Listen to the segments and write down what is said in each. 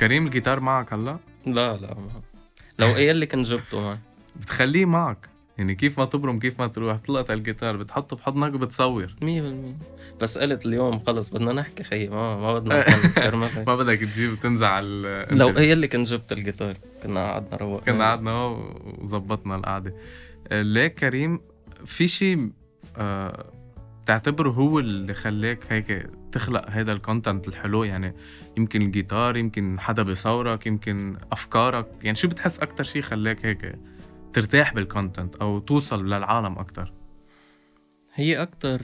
كريم الجيتار معك هلا؟ لا لا ما. لو قايل لي كنت جبته معي بتخليه معك. يعني كيف ما تبرم كيف ما تروح طلعت على الجيتار بتحطه بحضنك وبتصور. 100% بس قلت اليوم خلص بدنا نحكي خيي ما ما بدنا ما بدك تجيب وتنزع ال لو قايل لي كنت جبت الجيتار كنا قعدنا روق. كنا قعدنا وظبطنا القعدة. ليك كريم؟ في شيء آه تعتبره هو اللي خلاك هيك تخلق هذا ال content الحلو؟ يعني يمكن الجيتار يمكن حدا بيصورك يمكن أفكارك. يعني شو بتحس أكثر شيء خلاك هيك ترتاح بال content أو توصل للعالم أكثر هي أكثر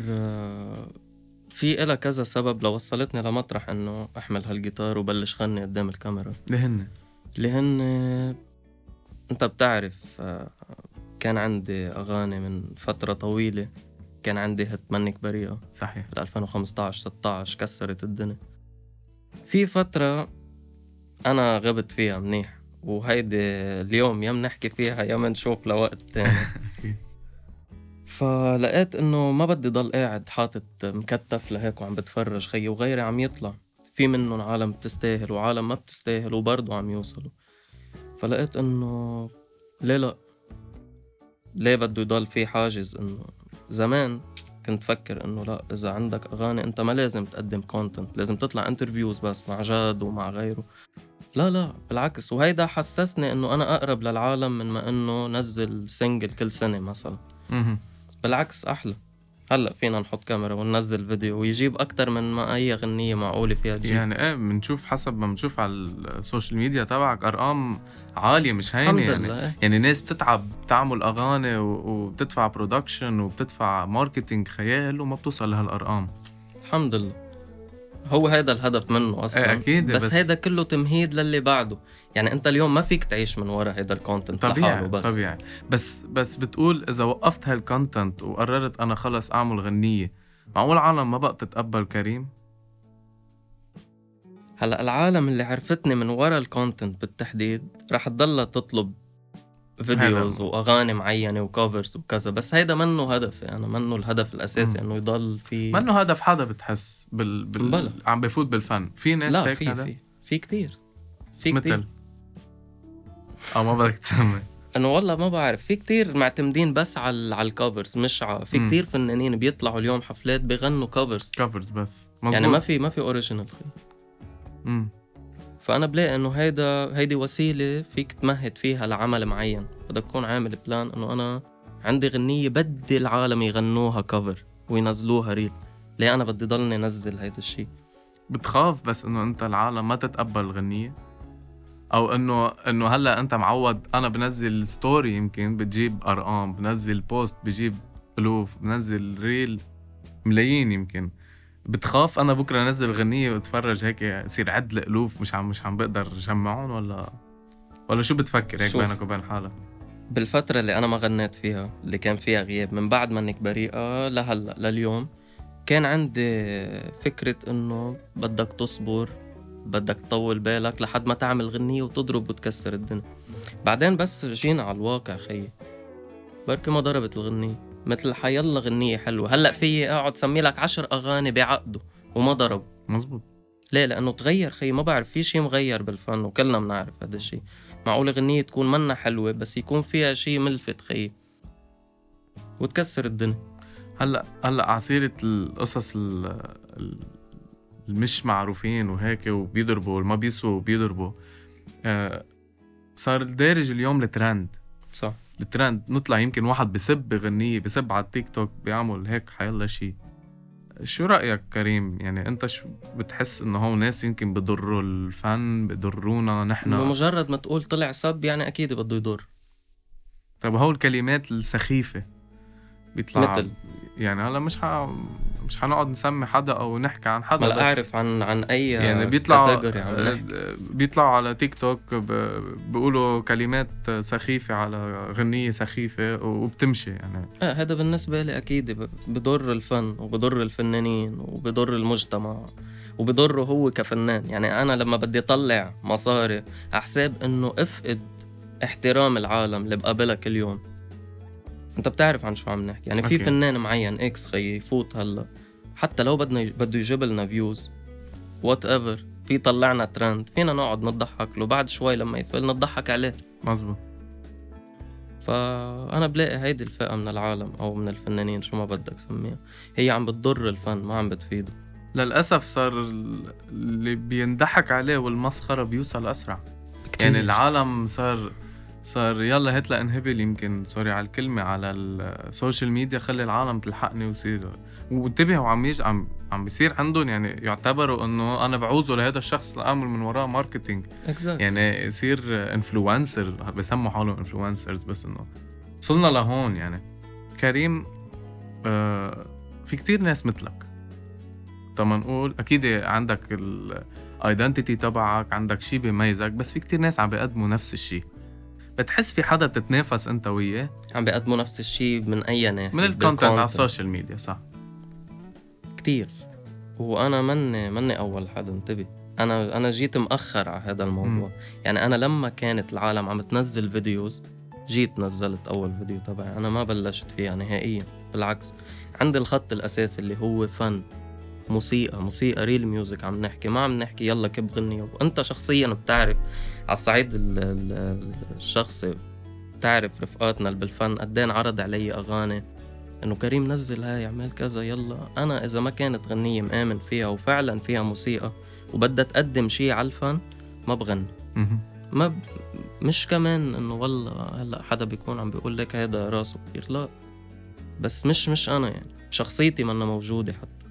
في إلها كذا سبب لو وصلتني لمطرح إنه أحمل هالجيتار وبلش غني قدام الكاميرا. اللي هن اللي هن أنت بتعرف كان عندي أغاني من فترة طويلة كان عندي هت منك بريئة صحيح. بال 2015 16 كسرت الدنيا. في فترة أنا غبت فيها منيح وهيدي اليوم يا بنحكي فيها يا بنشوف لوقت تاني. فلقيت إنه ما بدي ضل قاعد حاطط مكتف لهيك وعم بتفرج خيي وغيري عم يطلع. في منهم عالم بتستاهل وعالم ما بتستاهل وبرضه عم يوصلوا. فلقيت إنه ليه لا؟ ليه بده يضل في حاجز؟ إنه زمان كنت فكر إنه لا إذا عندك أغاني أنت ما لازم تقدم content لازم تطلع interviews بس مع جاد ومع غيره. لا لا بالعكس. وهيدا حسسني إنه أنا أقرب للعالم من ما إنه نزل single كل سنة مثلا. بالعكس أحلى. هلا فينا نحط كاميرا وننزل فيديو ويجيب أكثر من ما أي غنية معقولة فيها تجيب. يعني إيه بنشوف حسب ما بنشوف على ال social media تبعك أرقام عالية مش هينة يعني. لله. يعني ناس بتتعب بتعمل أغاني وبتدفع production وبتدفع marketing خيال وما بتوصل لهالأرقام. الحمد لله. هو هذا الهدف منه أصلا. إيه أكيد بس, بس هيدا كله تمهيد للي بعده. يعني أنت اليوم ما فيك تعيش من ورا هيدا ال content طبيعي بس. طبيعي. بس بس بتقول إذا وقفت هال content وقررت أنا خلص أعمل غنية معقول العالم ما بقى تتقبل كريم؟ هلأ العالم اللي عرفتني من ورا ال content بالتحديد رح تضلها تطلب videos وأغاني معينة و covers وكذا. بس هيدا منه هدفي أنا منه الهدف الأساسي إنه يضل في منه هدف حدا بتحس بال, بال... بلا. عم بفوت بالفن. في ناس لا هيك في هذا؟ في في كتير. في مثل؟ كتير أو ما بدك تسمي. إنه والله ما بعرف. في كتير معتمدين بس على على ال covers مش ع... في كتير فنانين بيطلعوا اليوم حفلات بغنوا covers covers بس. مزبوط. يعني ما في ما في original امم فأنا بلاقي إنه هيدا هيدي وسيلة فيك تمهد فيها لعمل معين. بدك تكون عامل plan إنه أنا عندي غنية بدي العالم يغنوها cover وينزلوها reel ليه أنا بدي ضلني نزل هيدا الشيء بتخاف بس إنه أنت العالم ما تتقبل الغنية؟ أو إنه إنه هلأ أنت معود أنا بنزل story يمكن بتجيب أرقام بنزل post بجيب ألوف بنزل reel ملايين يمكن. بتخاف أنا بكرة أنزل غنيه وأتفرج هيك يصير عد الالوف مش عم مش عم بقدر جمعهم ولا ولا شو بتفكر هيك بينك وبين حالك؟ بالفترة اللي أنا ما غنيت فيها اللي كان فيها غياب من بعد منك بريئة لهلا لليوم كان عندي فكرة إنه بدك تصبر بدك تطول بالك لحد ما تعمل غنية وتضرب وتكسر الدنيا. بعدين بس جينا على الواقع خيي بركي ما ضربت الغنية. مثل حيلا غنية حلوة. هلأ في أقعد سمي لك عشر أغاني بعقده وما ضرب. مزبوط ليه؟ لأنه تغير خي ما بعرف في شيء مغير بالفن وكلنا بنعرف هذا الشيء معقول غنية تكون منا حلوة بس يكون فيها شيء ملفت خي وتكسر الدنيا. هلأ هلأ عصيرة القصص المش معروفين وهيك وبيضربوا والما بيسوا وبيضربوا آه صار الدارج اليوم الترند. صح. الترند نطلع يمكن واحد بسب بغنية بسب على التيك توك بيعمل هيك حيلا شيء شو رأيك كريم؟ يعني أنت شو بتحس إنه هو ناس يمكن بضروا الفن بضرونا نحن؟ بمجرد ما تقول طلع سب يعني أكيد بده يضر. طيب هو الكلمات السخيفة. بيطلع مثل يعني هلا مش ح... مش حنقعد نسمي حدا أو نحكي عن حدا ما أعرف عن عن أي يعني بيطلعوا بيطلعوا على تيك توك ب... بيقولوا كلمات سخيفة على غنية سخيفة وبتمشي يعني. آه هذا بالنسبة لي أكيد بضر الفن وبضر الفنانين وبضر المجتمع وبضره هو كفنان. يعني أنا لما بدي اطلع مصاري على حساب إنه أفقد احترام العالم اللي بقابلك اليوم. انت بتعرف عن شو عم نحكي. يعني في فنان معين إكس خيي يفوت هلا. حتى لو بدنا بده يجيب لنا views whatever في طلعنا ترند فينا نقعد نضحك له. بعد شوي لما يفل نضحك عليه. مزبوط فأنا بلاقي هيدي الفئة من العالم أو من الفنانين شو ما بدك سميها. هي عم بتضر الفن ما عم بتفيده. للأسف صار ال- اللي بينضحك عليه والمسخرة بيوصل أسرع. كتير. يعني العالم صار صار يلا هات لانهبل يمكن sorry على الكلمة على ال social media خلي العالم تلحقني ويصير وانتبهوا عم يج عم عم بيصير عندهم يعني يعتبروا إنه أنا بعوزه لهذا الشخص لاعمل من وراه marketing exactly. يعني يصير influencer بسموا حالهم influencers بس إنه. وصلنا لهون يعني. كريم آه في كتير ناس مثلك. طب ما نقول أكيد عندك ال identity تبعك عندك شيء بيميزك بس في كتير ناس عم بيقدموا نفس الشيء بتحس في حدا بتتنافس انت وياه؟ عم بيقدموا نفس الشيء من أي ناحية من ال content على ال social ميديا صح. كتير. وأنا مني مني أول حدا انتبه. أنا أنا جيت مأخر على هذا الموضوع. مم. يعني أنا لما كانت العالم عم تنزل videos جيت نزلت أول فيديو تبعي. أنا ما بلشت فيها نهائيا بالعكس. عندي الخط الأساسي اللي هو فن موسيقى موسيقى real music عم نحكي. ما عم نحكي يلا كب غنية وأنت شخصيا بتعرف على الصعيد ال- ال- الشخصي بتعرف رفقاتنا اللي بالفن قدين عرض علي أغاني إنه كريم نزل هاي عمل كذا يلا. أنا إذا ما كانت غنية مآمن فيها وفعلا فيها موسيقى وبدها تقدم شيء على الفن ما بغني. ما ب... مش كمان إنه والله هلأ حدا بيكون عم بيقول لك هيدا راسه كبير لا. بس مش مش أنا يعني شخصيتي منا موجودة حتى.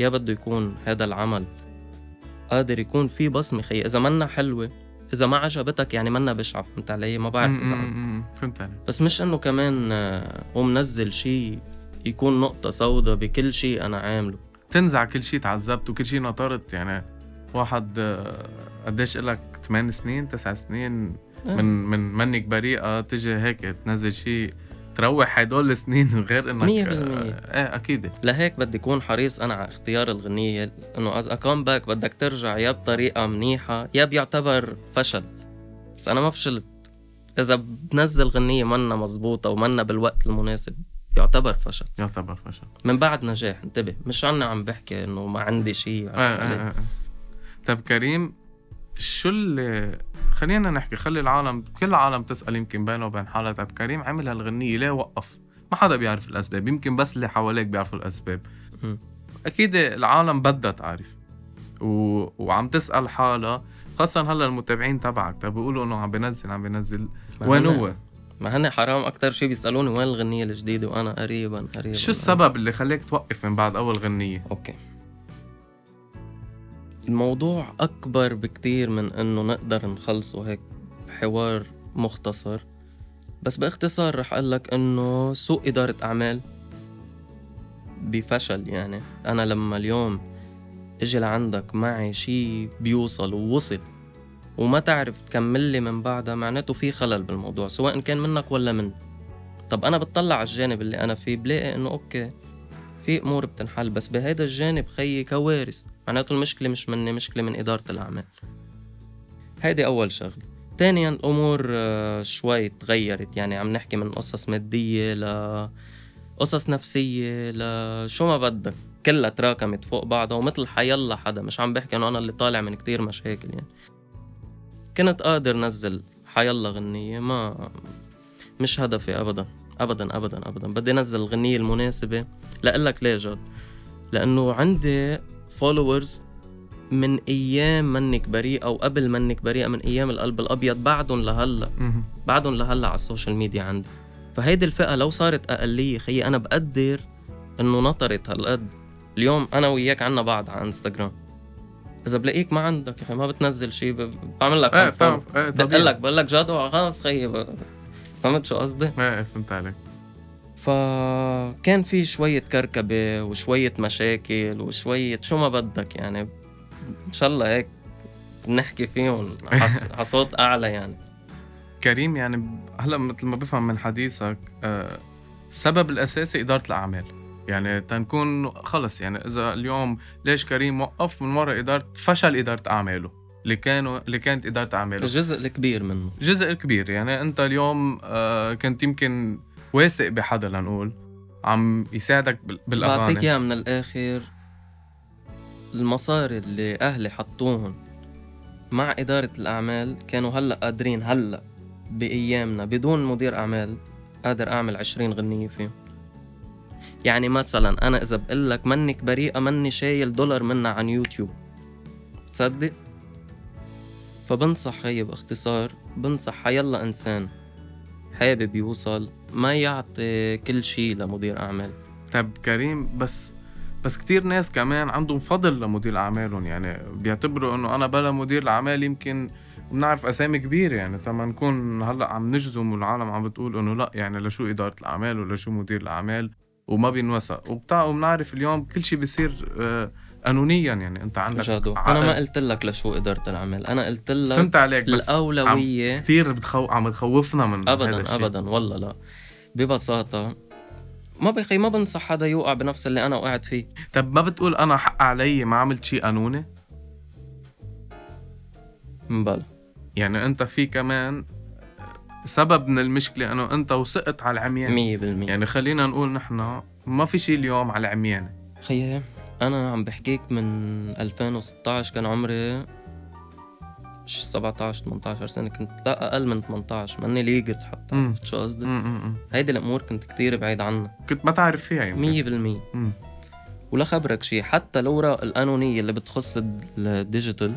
يا بده يكون هذا العمل قادر يكون فيه بصمة خي إذا منا حلوة إذا ما عجبتك يعني منا بشعة فهمت علي ما بعرف إذا. فهمت عليك بس مش إنه كمان آه، هو منزل شيء يكون نقطة سوداء بكل شيء أنا عامله تنزع كل شيء تعذبت وكل شيء نطرت يعني واحد آه، قديش لك 8 سنين 9 سنين آه. من من منك بريئة تجي هيك تنزل شيء تروح هدول السنين غير إنك مية آه، بالمية. إيه أكيد. لهيك بدي اكون حريص أنا على اختيار الغنية إنه as a comeback بدك ترجع يا بطريقة منيحة يا بيعتبر فشل. بس أنا ما فشلت. إذا بنزل غنية منا مزبوطة ومنا بالوقت المناسب يعتبر فشل. يعتبر فشل. من بعد نجاح انتبه مش عنا عم بحكي إنه ما عندي شيء آه آه آه. طيب كريم شو اللي خلينا نحكي خلي العالم كل العالم تسأل يمكن بينه وبين حالها طيب كريم عمل هالغنية ليه وقف؟ ما حدا بيعرف الأسباب يمكن بس اللي حواليك بيعرفوا الأسباب. مم. أكيد العالم بدها تعرف. و... وعم تسأل حالها خاصة هلأ المتابعين تبعك طيب بيقولوا إنه عم بنزل عم بنزل. وين هو؟ ما هن حرام أكتر شيء بيسألوني وين الغنية الجديدة؟ وأنا قريبا قريبا. شو السبب اللي خليك توقف من بعد أول غنية؟ أوكي. الموضوع أكبر بكتير من إنه نقدر نخلصه هيك بحوار مختصر. بس باختصار رح أقول لك إنه سوء إدارة أعمال بفشل يعني. أنا لما اليوم إجي لعندك معي شي بيوصل ووصل وما تعرف تكمل لي من بعدها معناته في خلل بالموضوع سواء كان منك ولا مني طب أنا بتطلع على الجانب اللي أنا فيه بلاقي إنه أوكي في أمور بتنحل بس بهيدا الجانب خيي كوارث. معناته المشكلة مش مني مشكلة من إدارة الأعمال. هيدي أول شغلة. ثانيا الأمور آه، شوي تغيرت. يعني عم نحكي من قصص مادية ل قصص نفسية لشو ما بدك كلها تراكمت فوق بعضها ومثل حيلا حدا. مش عم بحكي إنه أنا اللي طالع من كتير مشاكل يعني. كنت قادر نزل حيلا غنية ما مش هدفي ابدا. ابدا ابدا ابدا بدي أنزل الغنية المناسبة لأقول لك ليه جد لأنه عندي فولورز من أيام منك بريئة أو قبل منك بريئة من أيام القلب الأبيض بعدهم لهلأ. بعدهم لهلأ على ال social media عندي فهيدي الفئة لو صارت أقلية خيي أنا بقدر إنه نطرت هالقد اليوم أنا وياك عنا بعض على إنستغرام إذا بلاقيك ما عندك يا أخي ما بتنزل شيء. بعمل لك إيه. فاهم إيه. لك بقول لك جد خلص خيي فهمت شو قصدي؟ إيه فهمت عليك. فكان في شوية كركبة وشوية مشاكل وشوية شو ما بدك يعني. إن شاء الله هيك نحكي فيهم حص... حصوت أعلى يعني. كريم يعني هلا مثل ما بفهم من حديثك آه، السبب الأساسي إدارة الأعمال. يعني تنكون خلص يعني إذا اليوم ليش كريم وقف من وراء إدارة فشل إدارة أعماله. اللي كانوا اللي كانت إدارة أعماله. الجزء الكبير منه. جزء كبير يعني أنت اليوم آه، كنت يمكن واثق بحدا لنقول عم يساعدك بال- بعطيك بالاغاني إياها من الآخر. المصاري اللي أهلي حطوهم مع إدارة الأعمال كانوا هلأ قادرين هلأ بأيامنا بدون مدير أعمال قادر أعمل عشرين غنية فيهم. يعني مثلا أنا إذا بقول لك منك بريئة مني شايل دولار منها عن يوتيوب. تصدق؟ فبنصح هي باختصار بنصح حيلا إنسان حابب يوصل ما يعطي كل شي لمدير أعمال. طب كريم بس بس كتير ناس كمان عندهم فضل لمدير أعمالهم يعني بيعتبروا إنه أنا بلا مدير الأعمال يمكن بنعرف أسامي كبيرة يعني تما نكون هلأ عم نجزم والعالم عم بتقول إنه لأ يعني لشو إدارة الأعمال ولا شو مدير الأعمال وما بينوثق. وبتاع وبنعرف اليوم كل شيء بيصير آه، قانونيا يعني أنت عندك جادو. عقد. أنا ما قلت لك لشو اداره الاعمال أنا قلت لك فهمت عليك بس الأولوية كثير بتخو... عم تخوفنا من هذا ابدا الشيء. ابدا والله لا. ببساطة ما بخي ما بنصح حدا يوقع بنفس اللي أنا وقعت فيه. طب ما بتقول أنا حق علي ما عملت شيء قانوني؟ مبلا. يعني أنت في كمان سبب من المشكلة إنه أنت وثقت على العميان. 100% يعني خلينا نقول نحن ما في شيء اليوم على العميانة. خيي. أنا عم بحكيك من 2016 كان عمري ش- 17 18 سنة كنت لا أقل من 18 ماني legal حتى مم. عرفت شو قصدي. هيدي الأمور كنت كتير بعيد عنها. كنت ما تعرف فيها يمكن. 100% م. ولا خبرك شيء حتى الاوراق القانونية اللي بتخص الد- ال digital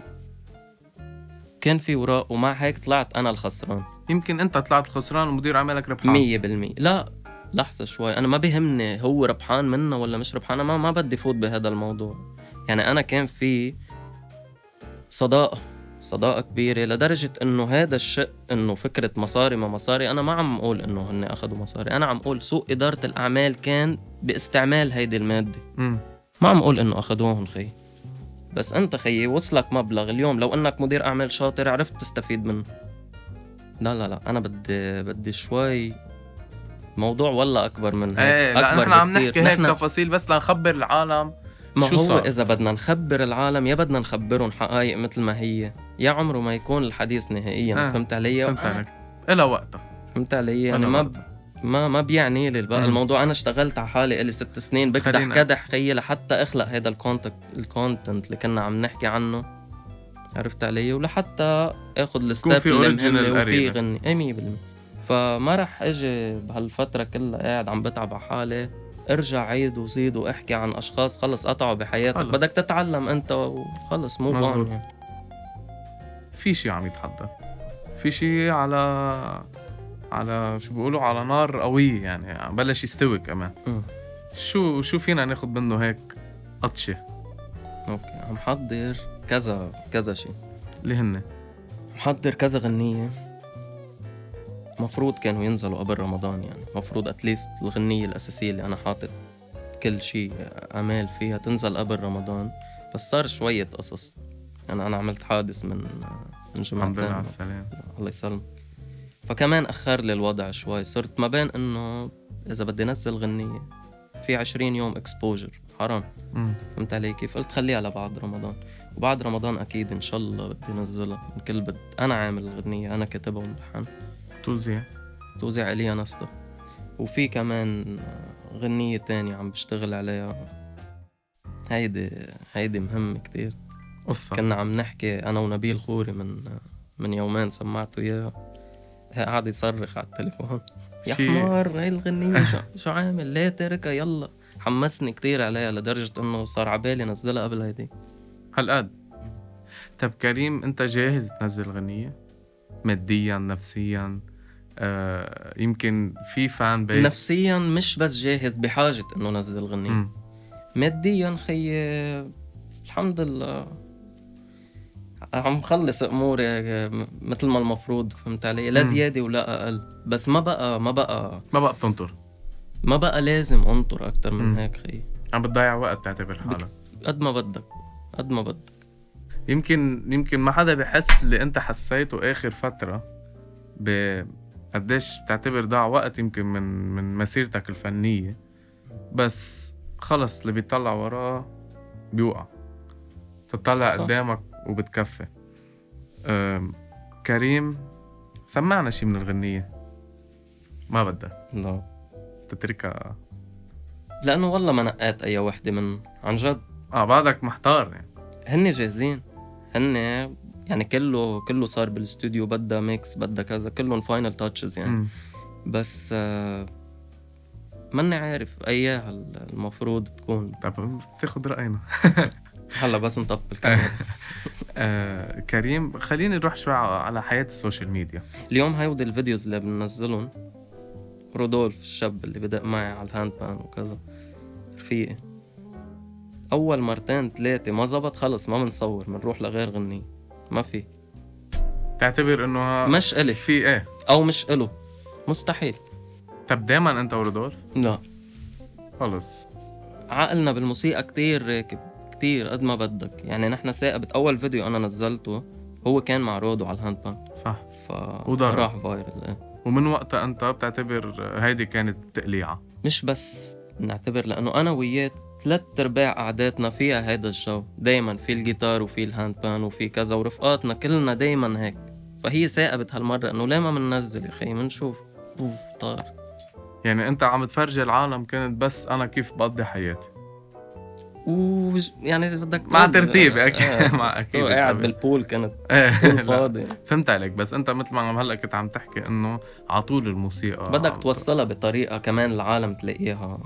كان في اوراق ومع هيك طلعت أنا الخسران. يمكن أنت طلعت خسران ومدير اعمالك ربحان. 100% لا لحظة شوي. أنا ما بيهمني هو ربحان منا ولا مش ربحان أنا ما ما بدي فوت بهذا الموضوع. يعني أنا كان في صداقة صداقة كبيرة لدرجة إنه هذا الشق إنه فكرة مصاري ما مصاري أنا ما عم أقول إنه هن أخذوا مصاري. أنا عم أقول سوء إدارة الأعمال كان باستعمال هيدي المادة. م. ما عم أقول إنه أخذوهم خي. بس أنت خيي وصلك مبلغ اليوم. لو إنك مدير أعمال شاطر عرفت تستفيد منه. لا لا لا أنا بدي بدي شوي موضوع والله أكبر من هيك إيه لا أكبر نحن عم. نحكي هيك تفاصيل بس لنخبر العالم ما شو هو صار؟ إذا بدنا نخبر العالم يا بدنا نخبرهم حقائق مثل ما هي يا عمره ما يكون الحديث نهائيا آه، فهمت علي؟ فهمت عليك إلها وقتها فهمت علي يعني إلها ما وقتها. ما ما بيعني لي بقى مم. الموضوع أنا اشتغلت على حالي لي ست سنين بكدح كدح خيي لحتى أخلق هذا ال content ال content اللي كنا عم نحكي عنه عرفت علي ولحتى آخذ ال step في اللي original مهمه وفي. غني اي 100% فما رح أجي بهالفترة كلها قاعد عم بتعب على حالي ارجع عيد وزيد واحكي عن أشخاص خلص قطعوا بحياتك خلص. بدك تتعلم انت وخلص مو. bon. في شيء عم يتحضر في شيء على على شو بيقولوا على نار قوية يعني بلش يستوي كمان مم. شو شو فينا ناخد منه هيك قطشة okay عم حضر كذا كذا شيء اللي هن محضر كذا غنية مفروض كانوا ينزلوا قبل رمضان يعني. مفروض اتليست الغنية الأساسية اللي أنا حاطط كل شيء أعمال فيها تنزل قبل رمضان. بس صار شوية قصص. يعني أنا عملت حادث من من الحمد لله على جمعتين السلامة. الله يسلمك. فكمان أخر لي الوضع شوي. صرت ما بين إنه إذا بدي نزل غنية في عشرين يوم اكسبوجر حرام. فهمت علي كيف؟ قلت خليها لبعد رمضان. وبعد رمضان أكيد إن شاء الله بدي انزلها من كل بد أنا عامل الغنية أنا كاتبها وملحن توزيع. توزيع إلي نستا وفي كمان غنية تانية عم بشتغل عليها. هيدي هيدي مهمة كتير. قصة. كنا عم نحكي أنا ونبيل خوري من من يومين سمعته إياها. قاعد يصرخ على التليفون. يا حمار هاي الغنية شو, شو عامل؟ ليه تركها؟ يلا. حمسني كتير عليها لدرجة إنه صار عبالي نزلها قبل هيدي. هالقد. طب كريم أنت جاهز تنزل غنية؟ ماديا نفسيا؟ آه يمكن في فان بيس نفسيا مش بس جاهز بحاجة إنه نزل غنية. ماديا خي الحمد لله. عم خلص أموري مثل ما المفروض فهمت علي؟ لا. زيادة ولا أقل. بس ما بقى ما بقى ما بقى بتنطر. ما بقى لازم أنطر أكتر من مم. هيك خي. عم بتضيع وقت تعتبر حالك. قد ما بدك. قد ما بدك. يمكن يمكن ما حدا بحس اللي انت حسيته آخر فترة ب قديش بتعتبر ضاع وقت يمكن من من مسيرتك الفنية بس خلص اللي بيطلع وراه بيوقع. تطلع صح. قدامك وبتكفي. كريم سمعنا شي من الغنية؟ ما بدها. لا. تتركها لأنه والله ما نقيت أي وحدة من عن جد. آه بعدك محتار يعني. هن جاهزين. هن يعني كله كله صار بالاستوديو بدها mix بدها كذا كلهم final touches يعني. مم. بس آه ماني عارف إياها المفروض تكون. طب بتاخد رأينا. هلا بس نطفي الكاميرا آه كريم خليني نروح شوي على حياة ال social media. اليوم هيودي ال videos اللي بننزلهم. رودولف الشاب اللي بدأ معي على ال handpan وكذا. رفيقي. أول مرتين ثلاثة ما زبط خلص ما بنصور بنروح لغير غنية ما في. تعتبر إنه مش إلي. في إيه؟ أو مش إله مستحيل. طب دائما أنت ورودولف لا. خلص. عقلنا بالموسيقى كتير راكب. كتير قد ما بدك. يعني نحن ساقبت أول فيديو أنا نزلته هو كان مع رودو على ال handpan صح. ف. راح viral إيه. ومن وقتها أنت بتعتبر هيدي كانت تقليعة؟ مش بس. نعتبر لأنه أنا وياه ثلاث أرباع قعداتنا فيها هيدا الجو. دايما في الجيتار وفي ال handpan وفي كذا ورفقاتنا كلنا دايما هيك. فهي ساقبت هالمرة إنه ليه ما بننزل يا خي منشوف. بوف طار. يعني أنت عم تفرجي العالم كانت بس أنا كيف بقضي حياتي. وش يعني بدك مع ترتيب أكيد. آه. مع أكيد قاعد طبعاً. بالبول كانت إيه، بول فاضي. فهمت عليك. بس أنت مثل ما عم هلأ كنت عم تحكي إنه على طول الموسيقى بدك توصلها بطريقة كمان العالم تلاقيها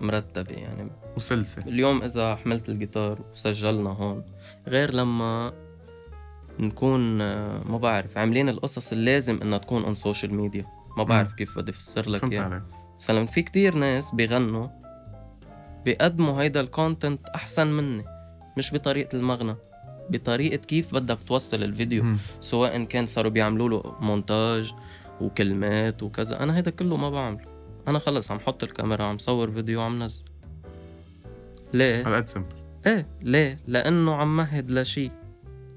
مرتبة يعني. وسلسة. اليوم إذا حملت الجيتار وسجلنا هون غير لما نكون آه، ما بعرف عاملين القصص اللازم إنها تكون on social media. ما بعرف كيف بدي أفسر لك عليك مثلا في كتير ناس بيغنوا بيقدموا هيدا ال content أحسن مني مش بطريقة المغنى بطريقة كيف بدك توصل الفيديو. مم. سواء كان صاروا بيعملوا له مونتاج وكلمات وكذا. أنا هيدا كله ما بعمله. أنا خلص عم حط الكاميرا عم صور فيديو عم نزل. ليه؟ هالقد simple إيه ليه؟ لأنه عم مهد لشيء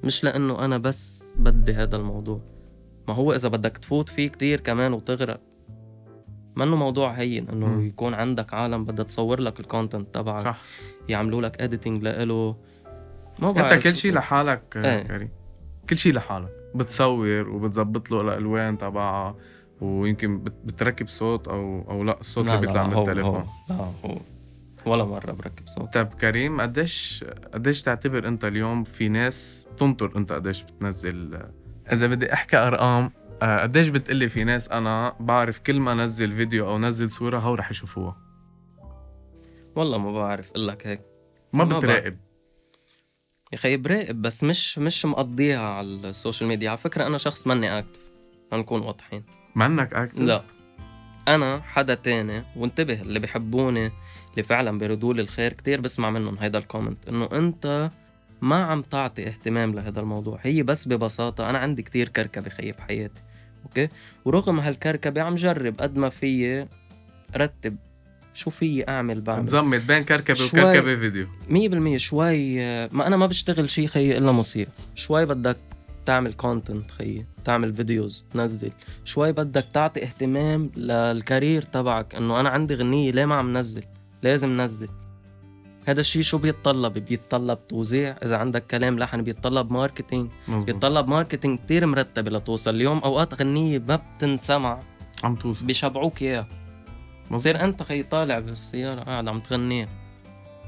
مش لأنه أنا بس بدي هذا الموضوع. ما هو إذا بدك تفوت فيه كتير كمان وتغرق. منه موضوع هين إنه مم. يكون عندك عالم بدها تصور لك ال content تبعك صح. يعملوا لك editing لإله. ما بعرف انت كل شيء لحالك. إيه. كريم. كل شيء لحالك. بتصور وبتظبط له الألوان تبعها ويمكن بت- بتركب صوت أو أو لا الصوت لا اللي بيطلع لا من هو التليفون. لا هو ولا مرة بركب صوت. طيب كريم قديش قديش تعتبر أنت اليوم في ناس بتنطر؟ أنت قديش بتنزل؟ إذا بدي أحكي أرقام آه، قديش بتقلي في ناس؟ أنا بعرف كل ما أنزل فيديو أو نزل صورة هو رح يشوفوها. والله ما بعرف أقول لك هيك. ما ما بتراقب. يا خي براقب بس مش مش مقضيها على ال social media. على فكرة أنا شخص ماني active نكون واضحين. منك active لا. أنا حدا تاني وانتبه اللي بيحبوني اللي فعلا بيردوا لي الخير كتير بسمع منهم هيدا ال comment إنه أنت ما عم تعطي اهتمام لهذا الموضوع. هي بس ببساطة أنا عندي كتير كركبة خيي بحياتي okay؟ ورغم هالكركبة عم جرب قد ما فيي رتب شو فيي أعمل بعمل. تزمت بين كركبة شوي. وكركبة فيديو. مية بالمية. شوي ما أنا ما بشتغل شي خيي إلا موسيقى. شوي بدك تعمل content خيي تعمل videos تنزل. شوي بدك تعطي اهتمام لل career تبعك إنه أنا عندي غنية ليه ما عم نزل؟ لازم نزل. هذا الشيء شو بيتطلب؟ بيتطلب توزيع. إذا عندك كلام لحن بيتطلب marketing مزبوط بيتطلب marketing كتير مرتبة لتوصل. اليوم أوقات غنية ما بتنسمع. عم توصل. بيشبعوك مزبوط. بصير أنت خي طالع بالسيارة قاعد عم تغنيها.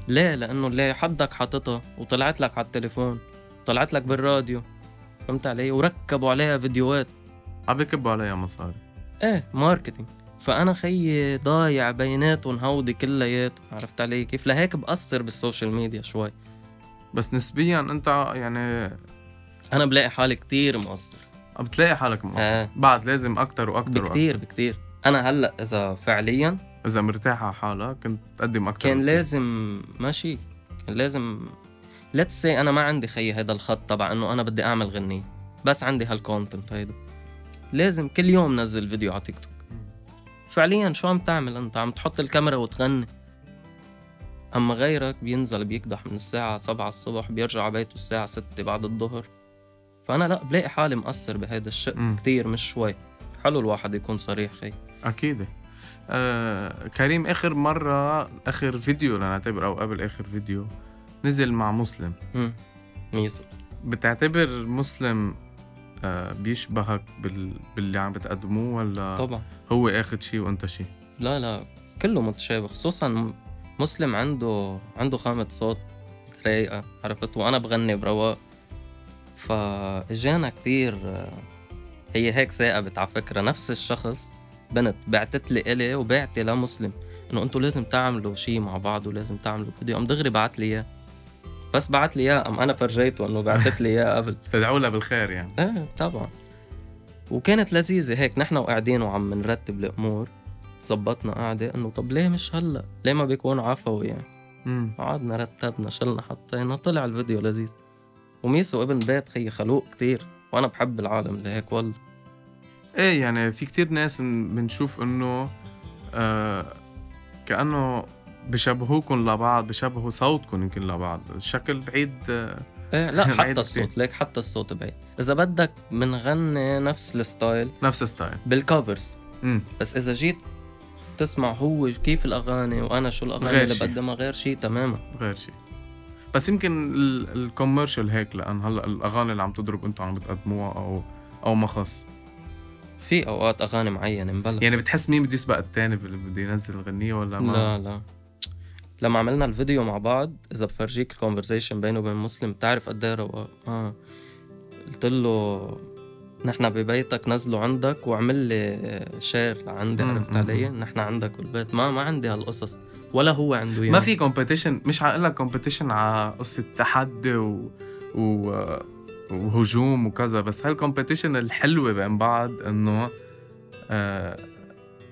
ليه؟ لأنه اللي حدك حاططها وطلعت لك على التليفون طلعت لك بالراديو. فهمت علي؟ وركبوا عليها فيديوهات عم بكبوا عليها مصاري إيه marketing فأنا خيي ضايع بيناتهم هودي كلياتهم عرفت علي كيف؟ لهيك بأثر بال social media شوي بس نسبيا أنت يعني أنا بلاقي حالي كتير مقصر بتلاقي حالك مقصر آه. بعد لازم أكتر وأكتر وأكتر. بكتير بكتير أنا هلأ إذا فعليا إذا مرتاح على حالك كنت تقدم أكتر كان بكتير. لازم ماشي كان لازم let's see أنا ما عندي خي هذا الخط تبع إنه أنا بدي أعمل غنية. بس عندي هال content هيدا. لازم كل يوم نزل فيديو على تيك توك فعليا شو عم تعمل أنت؟ عم تحط الكاميرا وتغني. أما غيرك بينزل بيكدح من الساعة 7 الصبح بيرجع على بيته الساعة 6 بعد الظهر. فأنا لا بلاقي حالي مقصر بهيدا الشيء مم. كتير مش شوي. حلو الواحد يكون صريح خي. أكيد. آه كريم آخر مرة آخر فيديو لنعتبر أو قبل آخر فيديو نزل مع مسلم. مم. ميسر بتعتبر مسلم آه بيشبهك بال... باللي عم بتقدموه ولا طبعا. هو آخد شيء وأنت شيء لا لا كله متشابه خصوصا مسلم عنده عنده خامة صوت رايقة عرفت؟ وأنا بغني برواق. فإجانا كتير آه، هي هيك ثاقبت على فكرة. نفس الشخص بنت بعتت لي إلي وبعتي لمسلم إنه أنتم لازم تعملوا شيء مع بعض ولازم تعملوا فيديو قام دغري بعت لي إياه. بس بعت لي إياه. قام أنا فرجيته انه بعتت لي إياه قبل. تدعوا لها بالخير يعني. إيه طبعا. وكانت لذيذة هيك. نحن وقاعدين وعم نرتب الأمور. زبطنا قاعدة إنه طب ليه مش هلأ؟ ليه ما بيكون عفوي يعني؟ قعدنا رتبنا شلنا حطينا طلع الفيديو لذيذ. وميسو ابن بيت خيي خلوق كتير. وأنا بحب العالم اللي هيك والله. إيه يعني في كتير ناس بنشوف إنه آه كأنه بشبهوكم لبعض بشبهوا صوتكم يمكن لبعض. الشكل بعيد إيه لا حتى الصوت ليك حتى الصوت بعيد. إذا بدك بنغني نفس الستايل. نفس style بال covers بس إذا جيت تسمع هو كيف الأغاني وأنا شو الأغاني غير اللي. بقدمها غير شيء تماما. غير شيء بس يمكن ال commercial هيك لأن هلأ الأغاني اللي عم تضرب أنتم عم بتقدموها أو أو ما خص. في أوقات أغاني معينة مبلا يعني بتحس مين بده يسبق الثاني بده ينزل الغنية ولا ما؟ لا لا. لما عملنا الفيديو مع بعض إذا بفرجيك ال conversation بينه وبين مسلم بتعرف قد إيه رواق آه. قلت له نحن ببيتك نزله عندك وعمل لي share لعندي عرفت علي. نحن عندك بالبيت ما ما عندي هالقصص ولا هو عنده اياها ما في competition مش حقول لك competition على قصة تحدي و... و... وهجوم وكذا بس هال competition الحلوة بين بعض إنه آه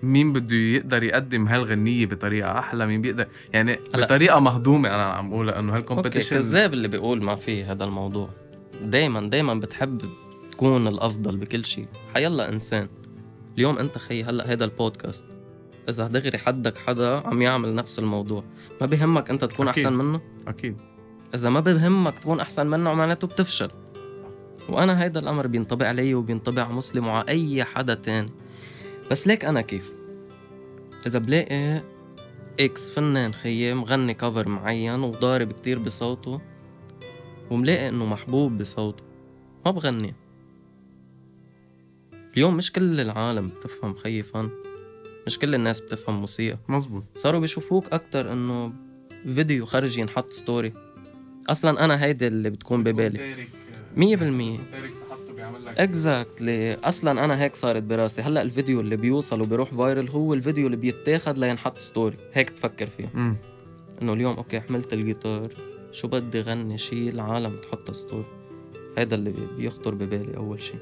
مين بده يقدر يقدم هالغنية بطريقة أحلى؟ مين بيقدر يعني بطريقة مهضومة أنا عم بقولها إنه okay هال competition كذاب اللي بيقول ما في هذا الموضوع. دايما دايما بتحب تكون الأفضل بكل شيء. حيلا إنسان. اليوم أنت خي هلأ هذا البودكاست. إذا دغري حدك حدا عم يعمل نفس الموضوع ما بيهمك أنت تكون أكيد. أحسن منه؟ أكيد. إذا ما بهمك تكون أحسن منه معناته بتفشل. وأنا هيدا الأمر بينطبق علي وبينطبق على مسلم وعلى أي حدا تاني. بس ليك أنا كيف؟ إذا بلاقي إكس فنان خيي مغني كفر معين وضارب كتير بصوته وملاقي إنه محبوب بصوته ما بغني. اليوم مش كل العالم بتفهم خيي فن مش كل الناس بتفهم موسيقى. مزبوط صاروا بيشوفوك أكتر إنه فيديو خرج ينحط story أصلا أنا هيدي اللي بتكون ببالي. مية بالمية. exactly أصلا أنا هيك صارت براسي. هلأ الفيديو اللي بيوصل وبيروح viral هو الفيديو اللي بيتاخد لينحط story هيك بفكر فيه. امم إنه اليوم okay حملت الجيتار شو بدي غني؟ شيء العالم تحطها story هيدا اللي بيخطر ببالي أول شيء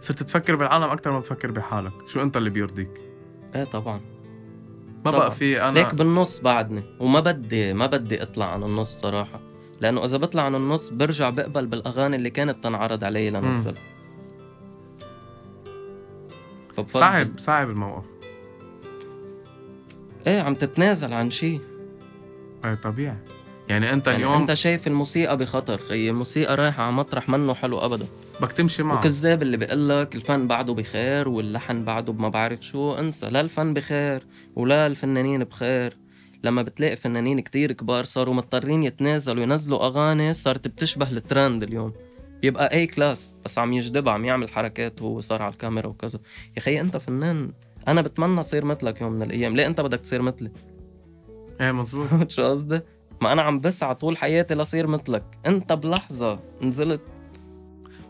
صرت تفكر بالعالم أكثر ما تفكر بحالك. شو أنت اللي بيرضيك؟ إيه طبعا. ما طبعاً. بقى في أنا ليك بالنص بعدني. وما بدي ما بدي إطلع عن النص صراحة. لأنه إذا بطلع عن النص برجع بقبل بالأغاني اللي كانت تنعرض علي لنزل صعب صعب الموقف. إيه عم تتنازل عن شيء إيه طبيعي. يعني أنت يعني اليوم أنت شايف الموسيقى بخطر. خيي الموسيقى رايحة على مطرح منه حلو أبدا. بدك تمشي معه. وكذاب اللي بيقول لك الفن بعده بخير واللحن بعده بما بعرف شو انسى. لا الفن بخير ولا الفنانين بخير. لما بتلاقي فنانين كتير كبار صاروا مضطرين يتنازلوا ينزلوا أغاني صارت بتشبه الترند اليوم. بيبقى A class بس عم يجدب عم يعمل حركات وهو صار على الكاميرا وكذا. يا خي أنت فنان أنا بتمنى صير مثلك يوم من الأيام. ليه أنت بدك تصير مثلي؟ إيه مزبوط شو قصدي؟ ما أنا عم بسعى طول حياتي لصير مثلك. أنت بلحظة نزلت.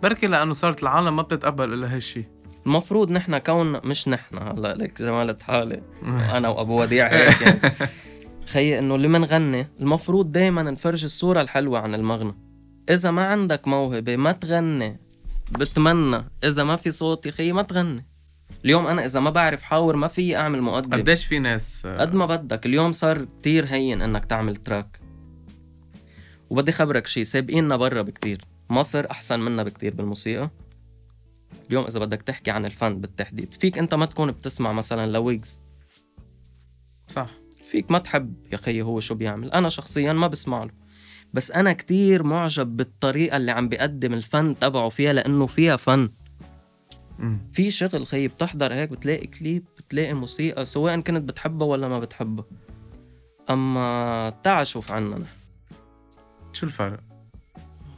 بركي لأنه صارت العالم ما بتتقبل الا هالشيء المفروض نحن كون مش نحن هلا لك جمالة حالي. أنا وأبو وديع هيك يعني. خيي إنه اللي منغني المفروض دايما نفرج الصورة الحلوة عن المغنى. إذا ما عندك موهبة ما تغني بتمنى إذا ما في صوت يا خيي ما تغني. اليوم أنا إذا ما بعرف حاور ما في أعمل مقدم قديش في ناس آه، قد ما بدك. اليوم صار كتير هين إنك تعمل تراك. وبدي خبرك شي سابقيننا برا بكتير. مصر أحسن منا بكتير بالموسيقى. اليوم إذا بدك تحكي عن الفن بالتحديد. فيك أنت ما تكون بتسمع مثلا لويجز. صح. فيك ما تحب يا خيي هو شو بيعمل. أنا شخصيا ما بسمع له. بس أنا كتير معجب بالطريقة اللي عم بيقدم الفن تبعه فيها لأنه فيها فن. في شغل خيي بتحضر هيك بتلاقي كليب بتلاقي موسيقى سواء كنت بتحبها ولا ما بتحبها أما تعال شوف عنا شو الفرق؟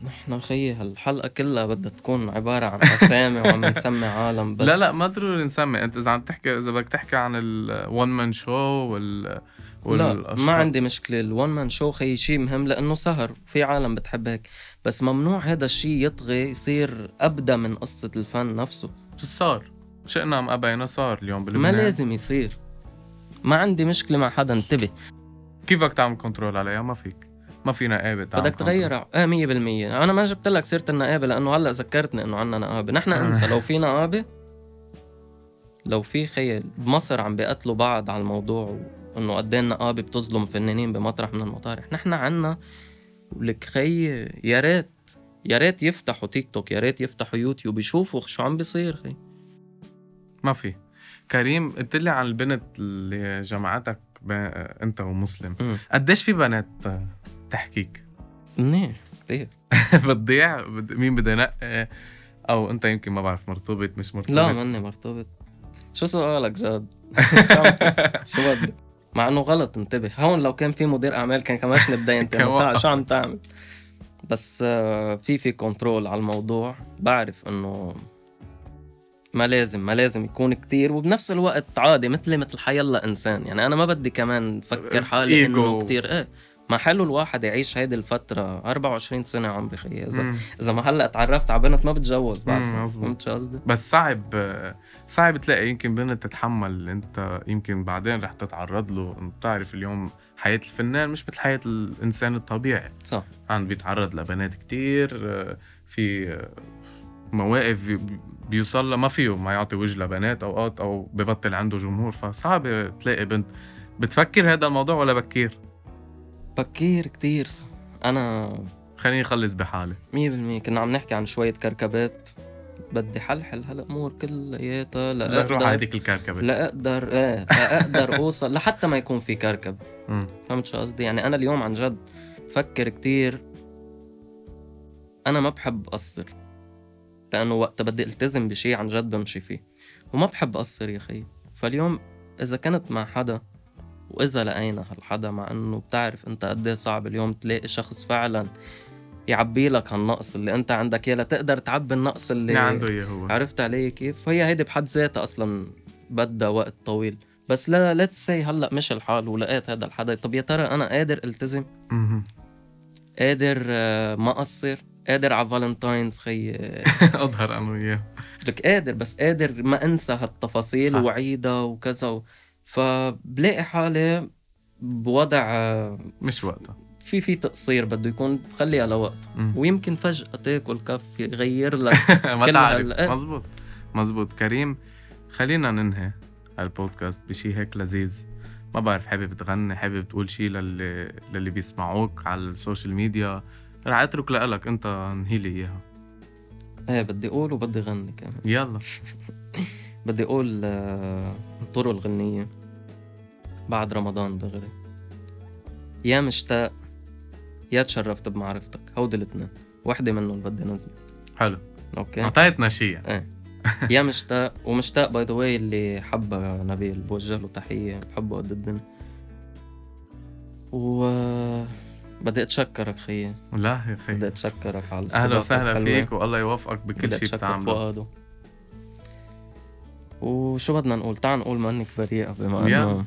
نحن خيي هالحلقة كلها بدها تكون عبارة عن أسامي وعم نسمي عالم بس لا لا ما ضروري نسمي. أنت إذا عم تحكي إذا بدك تحكي عن الون مان شو وال لا ما عندي مشكلة الون مان شو خي شيء مهم لأنه سهر في عالم بتحب هيك. بس ممنوع هذا الشيء يطغي يصير أبدا من قصة الفن نفسه. صار. شئنا أم أبينا صار اليوم بلبنان. ما لازم يصير. ما عندي مشكلة مع حدا انتبه. كيفك تعمل control عليها؟ ما فيك. ما في نقابه بدك تغير آه 100% أنا ما جبت لك سيرة النقابة لأنه هلأ ذكرتني إنه عنا نقابة. نحن أنسى لو في نقابة لو في خيل بمصر عم بيقتلوا بعض على الموضوع انه قد إيه النقابه بتظلم فنانين بمطرح من المطارح. نحن عنا ولك خي يا ريت يا ريت يفتحوا تيك توك يا ريت يفتحوا يوتيوب يشوفوا شو عم بيصير خي. ما في. كريم قلت لي عن البنت اللي جمعتك ب... انت ومسلم. قديش في بنات تحكيك؟ منيح كثير بتضيع؟ مين بده ينقي أو أنت يمكن ما بعرف مرتبط مش مرتبط لا ماني مرتبط شو سؤالك جاد؟ شو بدك؟ مع إنه غلط انتبه هون لو كان في مدير أعمال كان كماشني بدي انت كمان. شو عم تعمل بس آه، في في كنترول على الموضوع بعرف إنه ما لازم ما لازم يكون كتير وبنفس الوقت عادي مثلي مثل حيلا إنسان يعني أنا ما بدي كمان فكر حالي إنه. كتير إيه ما حلو الواحد يعيش هيدي الفترة 24 سنة عمري خيي إذا. إذا ما هلأ تعرفت على بنت ما بتجوز بعد. فهمت شو قصدي؟ بس صعب صعب تلاقي يمكن بنت تتحمل انت يمكن بعدين رح تتعرض له. انت بتعرف اليوم حياة الفنان مش مثل حياة الإنسان الطبيعي. صح. عم بيتعرض لبنات كتير في مواقف بي- بيوصل لها ما فيه ما يعطي وجه لبنات اوقات أو ببطل عنده جمهور. فصعب تلاقي بنت. بتفكر هذا الموضوع ولا بكير؟ بكير كتير. أنا خليني اخلص بحالي. مية بالمية. كنا عم نحكي عن شوية كركبات. بدي حلحل هالأمور كلياتها لا روح لأقدر هيديك الكركبة. لأقدر إيه لأقدر أوصل لحتى ما يكون في كركب. فهمت شو قصدي؟ يعني أنا اليوم عن جد فكر كتير. أنا ما بحب أقصر لأنه وقت بدي التزم بشي عن جد بمشي فيه. وما بحب أقصر يا خي فاليوم إذا كنت مع حدا وإذا لقينا هالحدا مع إنه بتعرف أنت قد إيه صعب اليوم تلاقي شخص فعلا يعبي لك هالنقص اللي أنت عندك إياه لتقدر تعبي النقص اللي اللي عنده إياه هو. عرفت علي كيف؟ فهي هيدي بحد ذاتها أصلا بدها وقت طويل. بس لا let's see هلأ مش الحال ولقيت هذا الحدا. طب يا ترى أنا قادر ألتزم. قادر آه، ما اقصر قادر على فالنتاينز خي آه، أظهر أنا وياه. لك قادر بس قادر ما أنسى هالتفاصيل. وعيدها وكذا و... فبلاقي حالي بوضع آه، مش وقتها. في في تقصير بده يكون خليها لوقت. ويمكن فجأة تاكل كف يغير لك ما تعرف. إيه. مزبوط مزبوط كريم خلينا ننهي هالبودكاست بشي هيك لذيذ. ما بعرف حابب تغني؟ حابب تقول شي للي للي بيسمعوك على السوشيال ميديا؟ رح أترك لك أنت انهي لي إياها. إيه بدي أقول وبدي غني كمان. يلا. بدي أقول آه، طرق الغنية بعد رمضان دغري. يا مشتاق يا تشرفت بمعرفتك هودي الاثنين. وحدة منهم بدي نزل. حلو. okay. اعطيتنا شي يعني. إيه. يا مشتاق. ومشتاق باي ذا واي اللي حبها نبيل. بوجه له تحية. بحبه قد الدنيا. و بدي أتشكرك خيي لا يا بدي خي أتشكرك على الاستضافة أهلا وسهلا. فيك والله يوفقك بكل بدي شي أتشكر بتعمله. فؤاده. وشو بدنا نقول؟ تعال نقول ما إنك بريئة بما. إنه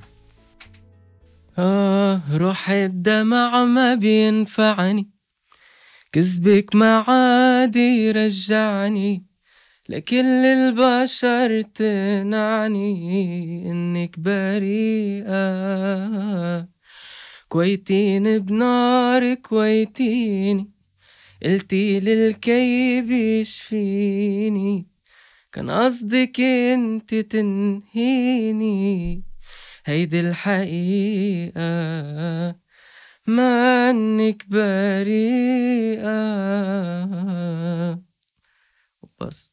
آه روح الدمع ما بينفعني. كذبك ما عاد يرجعني لكل البشر تنعني. إنك بريئة. كويتين بنار كويتيني قلتي للكيب يشفيني. كان قصدك أنت تنهيني. هيدي الحقيقة ما انك بريئة. بس